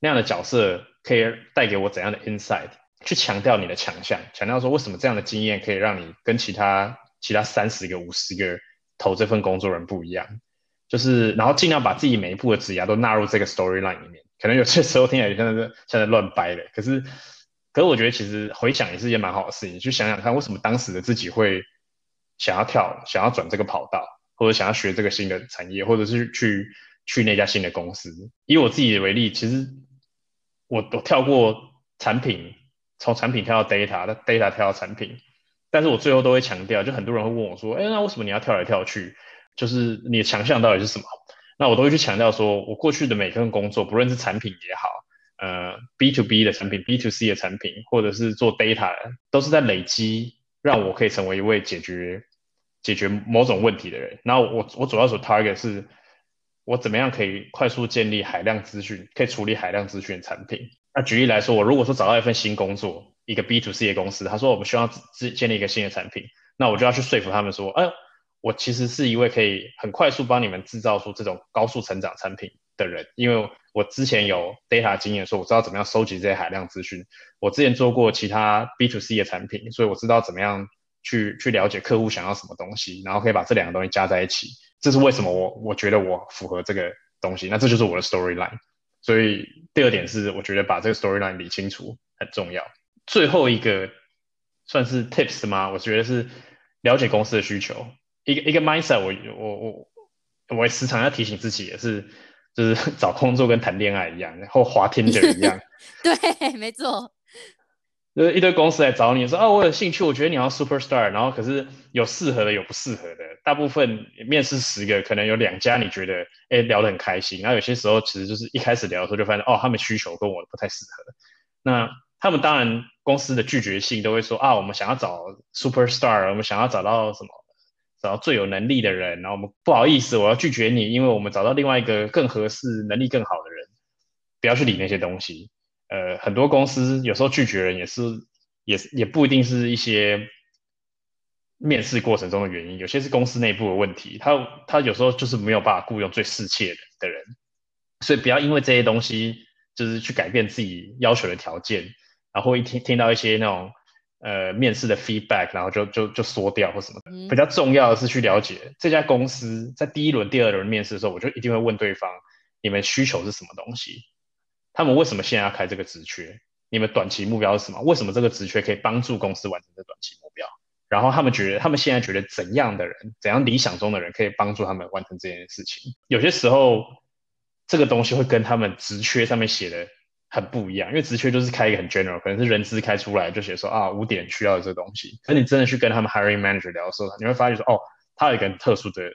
那样的角色可以带给我怎样的 insight，去强调你的强项，强调说为什么这样的经验可以让你跟其他其他三十个、五十个投这份工作人不一样。就是，然后尽量把自己每一步的职涯都纳入这个 storyline 里面。可能有些时候听起来像是像在乱掰的，可是，可是我觉得其实回想也是一件蛮好的事情。去想想看，为什么当时的自己会想要跳，想要转这个跑道，或者想要学这个新的产业，或者是去去那家新的公司。以我自己为例，其实我我跳过产品，从产品跳到 data，那 data 跳到产品，但是我最后都会强调，就很多人会问我说，哎，那为什么你要跳来跳去？就是你的强项到底是什么？那我都会去强调说，我过去的每份工作，不论是产品也好，呃，B to B 的产品、B to C 的产品，或者是做 data，都是在累积，让我可以成为一位解决解决某种问题的人。然后我我主要所 target 是，我怎么样可以快速建立海量资讯，可以处理海量资讯的产品。那举例来说，我如果说找到一份新工作，一个 B to C 的公司，他说我们需要建建立一个新的产品，那我就要去说服他们说，哎。我其实是一位可以很快速帮你们制造出这种高速成长产品的人，因为我之前有 data 经验，说我知道怎么样收集这些海量资讯。我之前做过其他 B to C 的产品，所以我知道怎么样去去了解客户想要什么东西，然后可以把这两个东西加在一起。这是为什么我我觉得我符合这个东西。那这就是我的 storyline。所以第二点是，我觉得把这个 storyline 理清楚很重要。最后一个算是 tips 吗？我觉得是了解公司的需求。一个一个 mindset，我我我我时常要提醒自己，也是就是 找工作跟谈恋爱一样，然后滑 Tinder 一样。对，没错。就是一堆公司来找你说，哦，我有兴趣，我觉得你要 superstar，然后可是有适合的，有不适合的。大部分面试十个，可能有两家你觉得，哎，聊得很开心。然后有些时候，其实就是一开始聊的时候就发现，哦，他们需求跟我不太适合。那他们当然公司的拒绝性都会说，啊，我们想要找 superstar，我们想要找到什么？找到最有能力的人，然后我们不好意思，我要拒绝你，因为我们找到另外一个更合适、能力更好的人，不要去理那些东西。呃，很多公司有时候拒绝人也是，也也不一定是一些面试过程中的原因，有些是公司内部的问题。他他有时候就是没有办法雇佣最适切的的人，所以不要因为这些东西就是去改变自己要求的条件，然后一听听到一些那种。呃，面试的 feedback，然后就就就缩掉或什么的。嗯。比较重要的是去了解这家公司在第一轮、第二轮面试的时候，我就一定会问对方：你们需求是什么东西？他们为什么现在要开这个职缺？你们短期目标是什么？为什么这个职缺可以帮助公司完成这短期目标？然后他们觉得，他们现在觉得怎样的人，怎样理想中的人可以帮助他们完成这件事情？有些时候，这个东西会跟他们职缺上面写的。很不一样，因为职缺就是开一个很 general，可能是人资开出来就写说啊五点需要的这个东西。可你真的去跟他们 hiring manager 聊的时候，你会发现说哦，他有一个很特殊的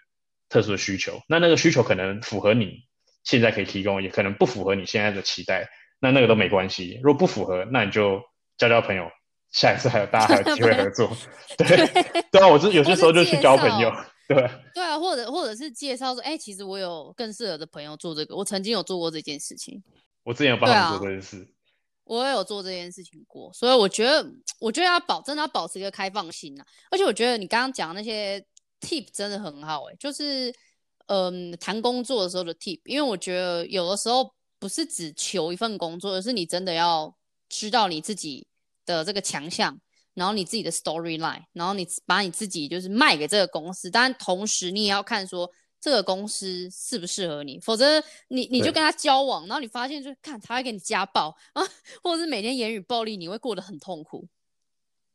特殊的需求，那那个需求可能符合你现在可以提供，也可能不符合你现在的期待，那那个都没关系。如果不符合，那你就交交朋友，下一次还有大家还有机会合作。对对啊，我就有些时候就去交朋友，对对啊，或者或者是介绍说，哎、欸，其实我有更适合的朋友做这个，我曾经有做过这件事情。我之前有帮他们做这件事，啊，我也有做这件事情过，所以我觉得，我觉得要保真的要保持一个开放性啊。而且我觉得你刚刚讲的那些 tip 真的很好，欸，诶，就是嗯，谈工作的时候的 tip，因为我觉得有的时候不是只求一份工作，而是你真的要知道你自己的这个强项，然后你自己的 storyline，然后你把你自己就是卖给这个公司，但同时你也要看说这个公司适不适合你，否则你你就跟他交往，然后你发现就看他会给你家暴啊，或者是每天言语暴力，你会过得很痛苦。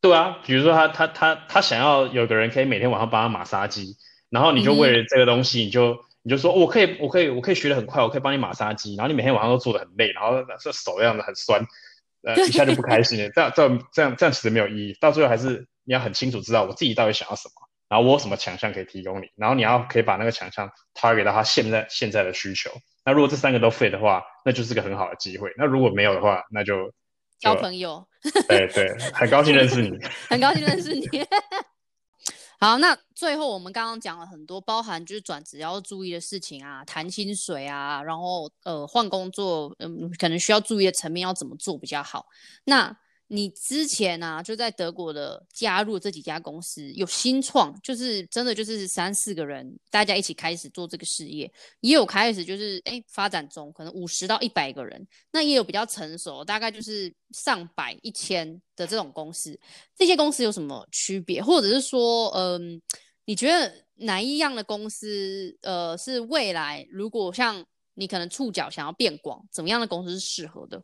对啊，比如说他他他他想要有个人可以每天晚上帮他马杀鸡，然后你就为了这个东西，你就、嗯、你就说我可以我可以我可以学得很快，我可以帮你马杀鸡，然后你每天晚上都做的很累，然后这手这样子很酸，呃一下就不开心了，这样这样这样这样其实没有意义，到最后还是你要很清楚知道我自己到底想要什么，然后我有什么强项可以提供你，然后你要可以把那个强项 target 到他现在现在的需求，那如果这三个都 fit 的话，那就是个很好的机会，那如果没有的话，那就。交朋友，对对，很高兴认识你，很高兴认识你。好，那最后我们刚刚讲了很多，包含就是转职要注意的事情啊，谈薪水啊，然后呃换工作，嗯，可能需要注意的层面要怎么做比较好。那你之前呢、就在德国的加入这几家公司，有新创，就是真的就是三四个人，大家一起开始做这个事业，也有开始就是哎发展中，可能五十到一百个人，那也有比较成熟，大概就是上百、一千的这种公司。这些公司有什么区别，或者是说，嗯，你觉得哪一样的公司，呃，是未来如果像你可能触角想要变广，怎么样的公司是适合的？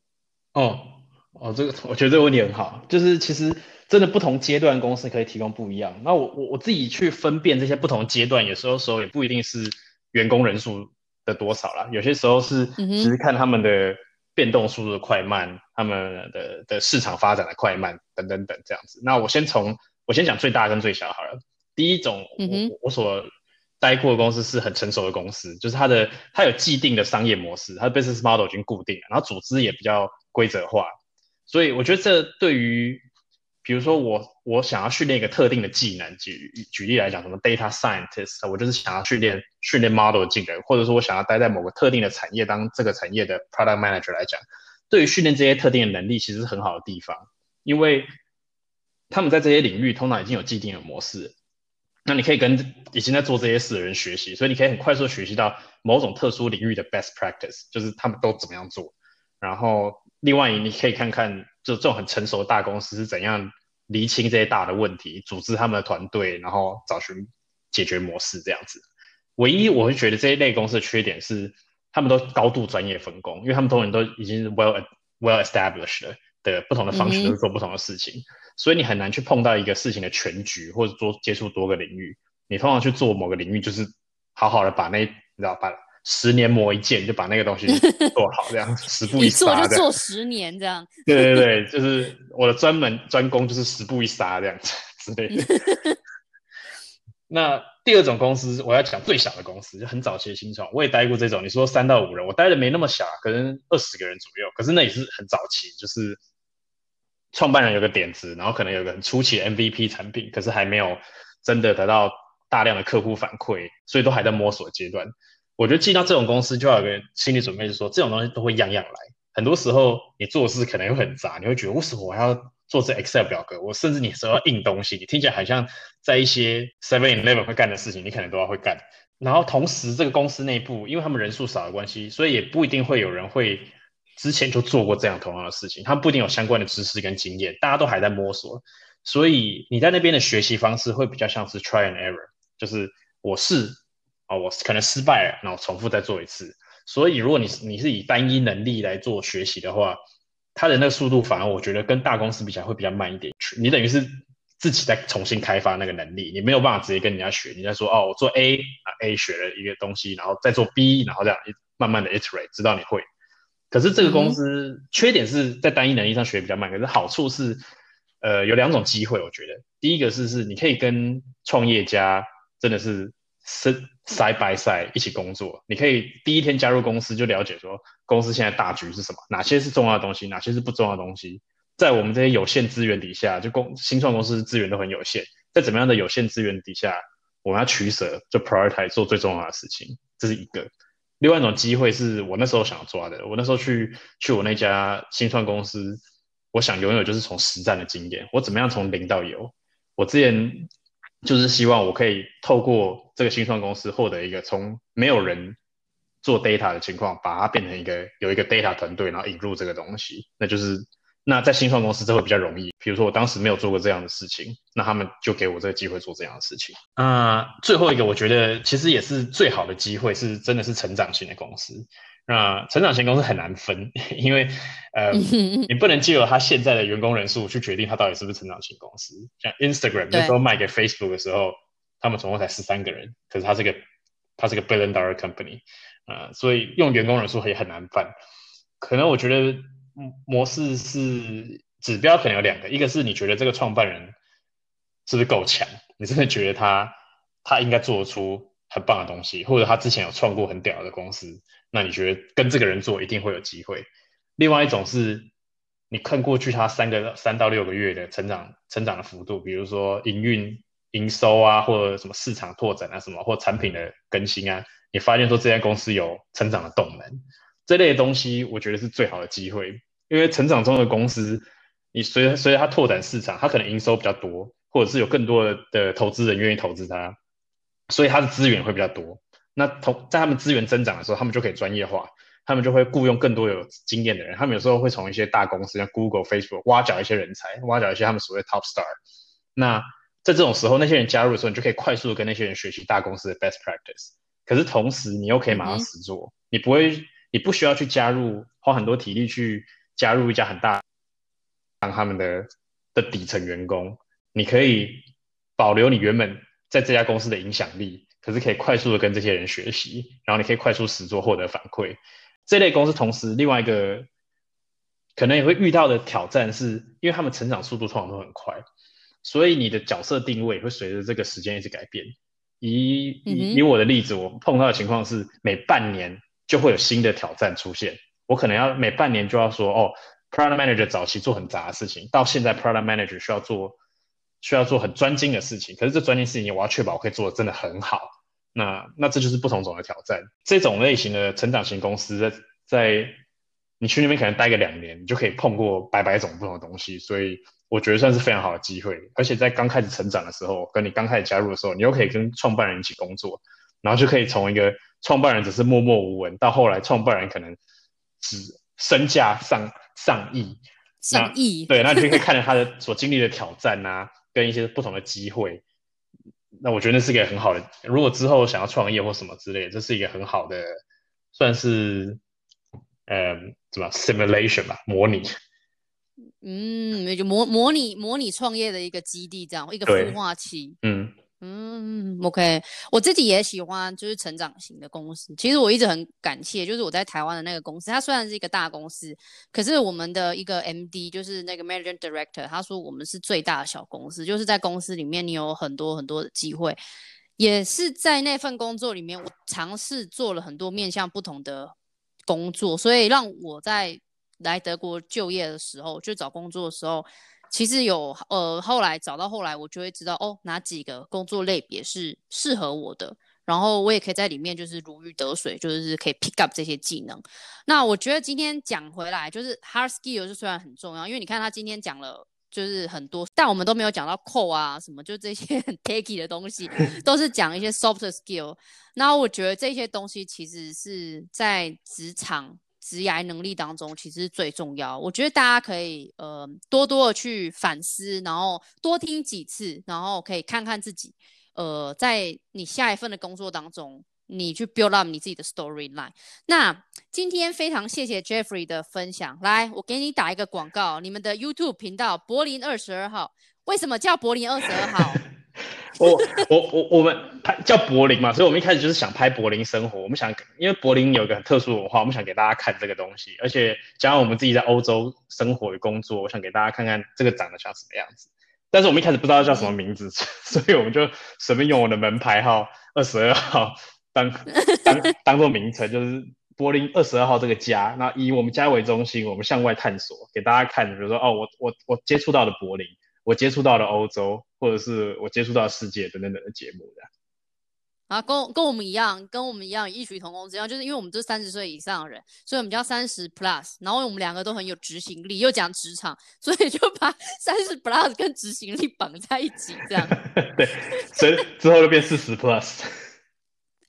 哦。哦，这个 我觉得这个问题很好，就是其实真的不同阶段公司可以提供不一样。那我我我自己去分辨这些不同阶段，有时候时候也不一定是员工人数的多少啦，有些时候是其实看他们的变动速度的快慢，他们的的市场发展的快慢等等等这样子。那我先从我先讲最大跟最小好了。第一种，我我所待过的公司是很成熟的公司，就是它的它有既定的商业模式，它的 business model 已经固定了，然后组织也比较规则化。所以我觉得这对于，比如说我我想要训练一个特定的技能，举举例来讲，什么 data scientist，我就是想要训练训练 model 的技能，或者说我想要待在某个特定的产业当这个产业的 product manager 来讲，对于训练这些特定的能力其实是很好的地方，因为他们在这些领域通常已经有既定的模式，那你可以跟已经在做这些事的人学习，所以你可以很快速学习到某种特殊领域的 best practice，就是他们都怎么样做，然后。另外，你可以看看，就这种很成熟的大公司是怎样厘清这些大的问题，组织他们的团队，然后找寻解决模式这样子。唯一我会觉得这一类公司的缺点是，他们都高度专业分工，因为他们通常都已经是 well well established 的不同的方式都是做不同的事情，嗯、所以你很难去碰到一个事情的全局，或者做接触多个领域。你通常去做某个领域，就是好好的把那你知道把。十年磨一剑，就把那个东西 做好，这样十步一杀，做就做十年这样。对对对，就是我的专门专攻，就是十步一杀这样子之类的。那第二种公司，我要讲最小的公司，就很早期的新创，我也待过这种。你说三到五人，我待的没那么小，可能二十个人左右，可是那也是很早期，就是创办人有个点子，然后可能有个很初期的 MVP 产品，可是还没有真的得到大量的客户反馈，所以都还在摸索阶段。我觉得进到这种公司就要有个心理准备，就是说这种东西都会样样来。很多时候你做事可能会很杂，你会觉得为什么我要做这 Excel 表格？我甚至你说要印东西，你听起来好像在一些 Seven Eleven 会干的事情，你可能都要会干。然后同时这个公司内部，因为他们人数少的关系，所以也不一定会有人会之前就做过这样同样的事情，他们不一定有相关的知识跟经验，大家都还在摸索。所以你在那边的学习方式会比较像是 try and error，就是我试。我可能失败了，然后重复再做一次。所以，如果你你是以单一能力来做学习的话，它的那个速度反而我觉得跟大公司比起来会比较慢一点。你等于是自己在重新开发那个能力，你没有办法直接跟人家学。你在说哦，我做 A 啊，A 学了一个东西，然后再做 B，然后这样慢慢的 iterate，直到你会。可是这个公司、嗯、缺点是在单一能力上学比较慢，可是好处是，呃，有两种机会。我觉得第一个是是你可以跟创业家真的是。是 side by side 一起工作，你可以第一天加入公司就了解说公司现在大局是什么，哪些是重要的东西，哪些是不重要的东西。在我们这些有限资源底下，就公新创公司资源都很有限，在怎么样的有限资源底下，我们要取舍，就 prioritize 做最重要的事情，这是一个。另外一种机会是我那时候想抓的，我那时候去去我那家新创公司，我想拥有就是从实战的经验，我怎么样从零到有，我之前。就是希望我可以透过这个新创公司获得一个从没有人做 data 的情况，把它变成一个有一个 data 团队，然后引入这个东西，那就是那在新创公司这会比较容易。比如说我当时没有做过这样的事情，那他们就给我这个机会做这样的事情。啊、最后一个我觉得其实也是最好的机会，是真的是成长型的公司。那成长型公司很难分，因为呃，你不能借由他现在的员工人数去决定他到底是不是成长型公司。像 Instagram 那时候卖给 Facebook 的时候，他们总共才十三个人，可是他是个他是个 billion dollar company 啊、呃，所以用员工人数也很难办。可能我觉得模式是指标可能有两个，一个是你觉得这个创办人是不是够强，你真的觉得他他应该做出很棒的东西，或者他之前有创过很屌的公司。那你觉得跟这个人做一定会有机会？另外一种是，你看过去他三个三到六个月的成长成长的幅度，比如说营运营收啊，或者什么市场拓展啊，什么或产品的更新啊，你发现说这家公司有成长的动能，这类的东西，我觉得是最好的机会。因为成长中的公司，你随着随着它拓展市场，它可能营收比较多，或者是有更多的的投资人愿意投资它，所以它的资源会比较多。那同在他们资源增长的时候，他们就可以专业化，他们就会雇佣更多有经验的人。他们有时候会从一些大公司，像 Google、Facebook 挖角一些人才，挖角一些他们所谓 Top Star。那在这种时候，那些人加入的时候，你就可以快速的跟那些人学习大公司的 Best Practice。可是同时，你又可以马上实做，嗯、你不会，你不需要去加入，花很多体力去加入一家很大，当他们的的底层员工。你可以保留你原本在这家公司的影响力。可是可以快速的跟这些人学习，然后你可以快速实做获得反馈。这类公司同时另外一个可能也会遇到的挑战是，因为他们成长速度通常都很快，所以你的角色定位会随着这个时间一直改变。以以以我的例子，我碰到的情况是每半年就会有新的挑战出现，我可能要每半年就要说，哦，Product Manager 早期做很杂的事情，到现在 Product Manager 需要做。需要做很专精的事情，可是这专精事情我要确保我可以做的真的很好。那那这就是不同种的挑战。这种类型的成长型公司在，在在你去那边可能待个两年，你就可以碰过百百种不同的东西。所以我觉得算是非常好的机会。而且在刚开始成长的时候，跟你刚开始加入的时候，你又可以跟创办人一起工作，然后就可以从一个创办人只是默默无闻，到后来创办人可能只身价上上亿，上亿。对，那你就可以看着他的所经历的挑战啊。跟一些不同的机会，那我觉得那是一个很好的。如果之后想要创业或什么之类的，这是一个很好的，算是，呃，怎么 simulation 吧，模拟。嗯，就模模拟模拟创业的一个基地，这样一个孵化器。嗯。嗯，OK，我自己也喜欢就是成长型的公司。其实我一直很感谢，就是我在台湾的那个公司，它虽然是一个大公司，可是我们的一个 MD 就是那个 Managing Director，他说我们是最大的小公司，就是在公司里面你有很多很多的机会，也是在那份工作里面，我尝试做了很多面向不同的工作，所以让我在来德国就业的时候，就找工作的时候。其实有呃，后来找到后来，我就会知道哦，哪几个工作类别是适合我的，然后我也可以在里面就是如鱼得水，就是可以 pick up 这些技能。那我觉得今天讲回来，就是 hard skills 虽然很重要，因为你看他今天讲了就是很多，但我们都没有讲到 code 啊什么，就这些 很 techy 的东西，都是讲一些 soft skill。那我觉得这些东西其实是在职场。职涯能力当中，其实是最重要。我觉得大家可以呃多多的去反思，然后多听几次，然后可以看看自己呃在你下一份的工作当中，你去 build up 你自己的 storyline。那今天非常谢谢 Jeffrey 的分享，来，我给你打一个广告，你们的 YouTube 频道柏林二十二号，为什么叫柏林二十二号？我我我我们拍叫柏林嘛，所以我们一开始就是想拍柏林生活。我们想，因为柏林有一个很特殊的文化，我们想给大家看这个东西。而且加上我们自己在欧洲生活与工作，我想给大家看看这个长得像什么样子。但是我们一开始不知道叫什么名字，所以我们就随便用我的门牌号二十二号当当当做名称，就是柏林二十二号这个家。那以我们家为中心，我们向外探索，给大家看，比如说哦，我我我接触到的柏林。我接触到了欧洲，或者是我接触到世界等等等的节目的啊，跟跟我们一样，跟我们一样异曲同工之妙，就是因为我们都是三十岁以上的人，所以我们叫三十 plus，然后我们两个都很有执行力，又讲职场，所以就把三十 plus 跟执行力绑在一起，这样。对，所以之后就变四十 plus。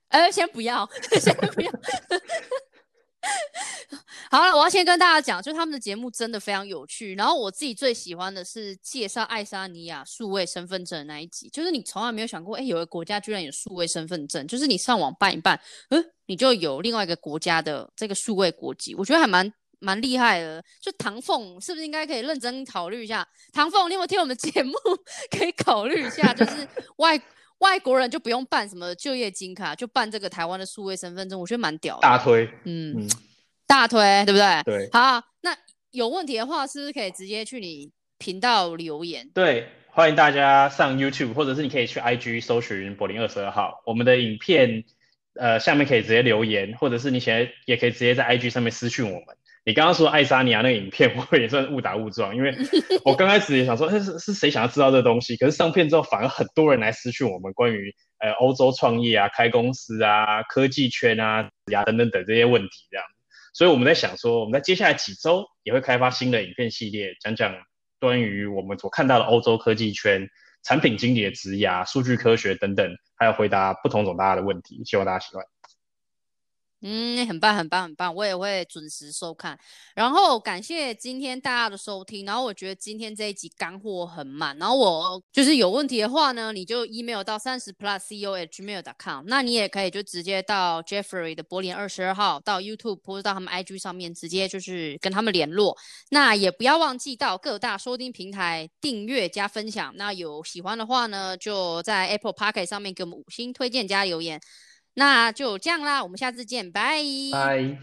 呃，先不要，先不要。好了，我要先跟大家讲，就他们的节目真的非常有趣。然后我自己最喜欢的是介绍爱沙尼亚数位身份证那一集，就是你从来没有想过，哎，有个国家居然有数位身份证，就是你上网办一办，嗯，你就有另外一个国家的这个数位国籍，我觉得还蛮蛮厉害的。就唐凤是不是应该可以认真考虑一下？唐凤，你有没有听我们节目？可以考虑一下，就是外外国人就不用办什么就业金卡，就办这个台湾的数位身份证，我觉得蛮屌的。大推，嗯。嗯大推对不对？对，好，那有问题的话，是不是可以直接去你频道留言？对，欢迎大家上 YouTube，或者是你可以去 IG 搜寻柏林二十二号，我们的影片，呃，下面可以直接留言，或者是你现在也可以直接在 IG 上面私讯我们。你刚刚说爱沙尼亚那个影片，我也算误打误撞，因为我刚开始也想说，是是谁想要知道这东西？可是上片之后，反而很多人来私讯我们关于呃欧洲创业啊、开公司啊、科技圈啊、呀等等等这些问题这样。所以我们在想说，我们在接下来几周也会开发新的影片系列，讲讲关于我们所看到的欧洲科技圈、产品经理的职涯、数据科学等等，还有回答不同种大家的问题，希望大家喜欢。嗯，很棒，很棒，很棒，我也会准时收看。然后感谢今天大家的收听。然后我觉得今天这一集干货很满。然后我就是有问题的话呢，你就 email 到三十 plus cohmail.com，。那你也可以就直接到 Jeffrey 的柏林二十二号，到 YouTube 或者到他们 IG 上面直接就是跟他们联络。那也不要忘记到各大收听平台订阅加分享。那有喜欢的话呢，就在 Apple Podcast 上面给我们五星推荐加留言。那就这样啦，我们下次见，拜拜。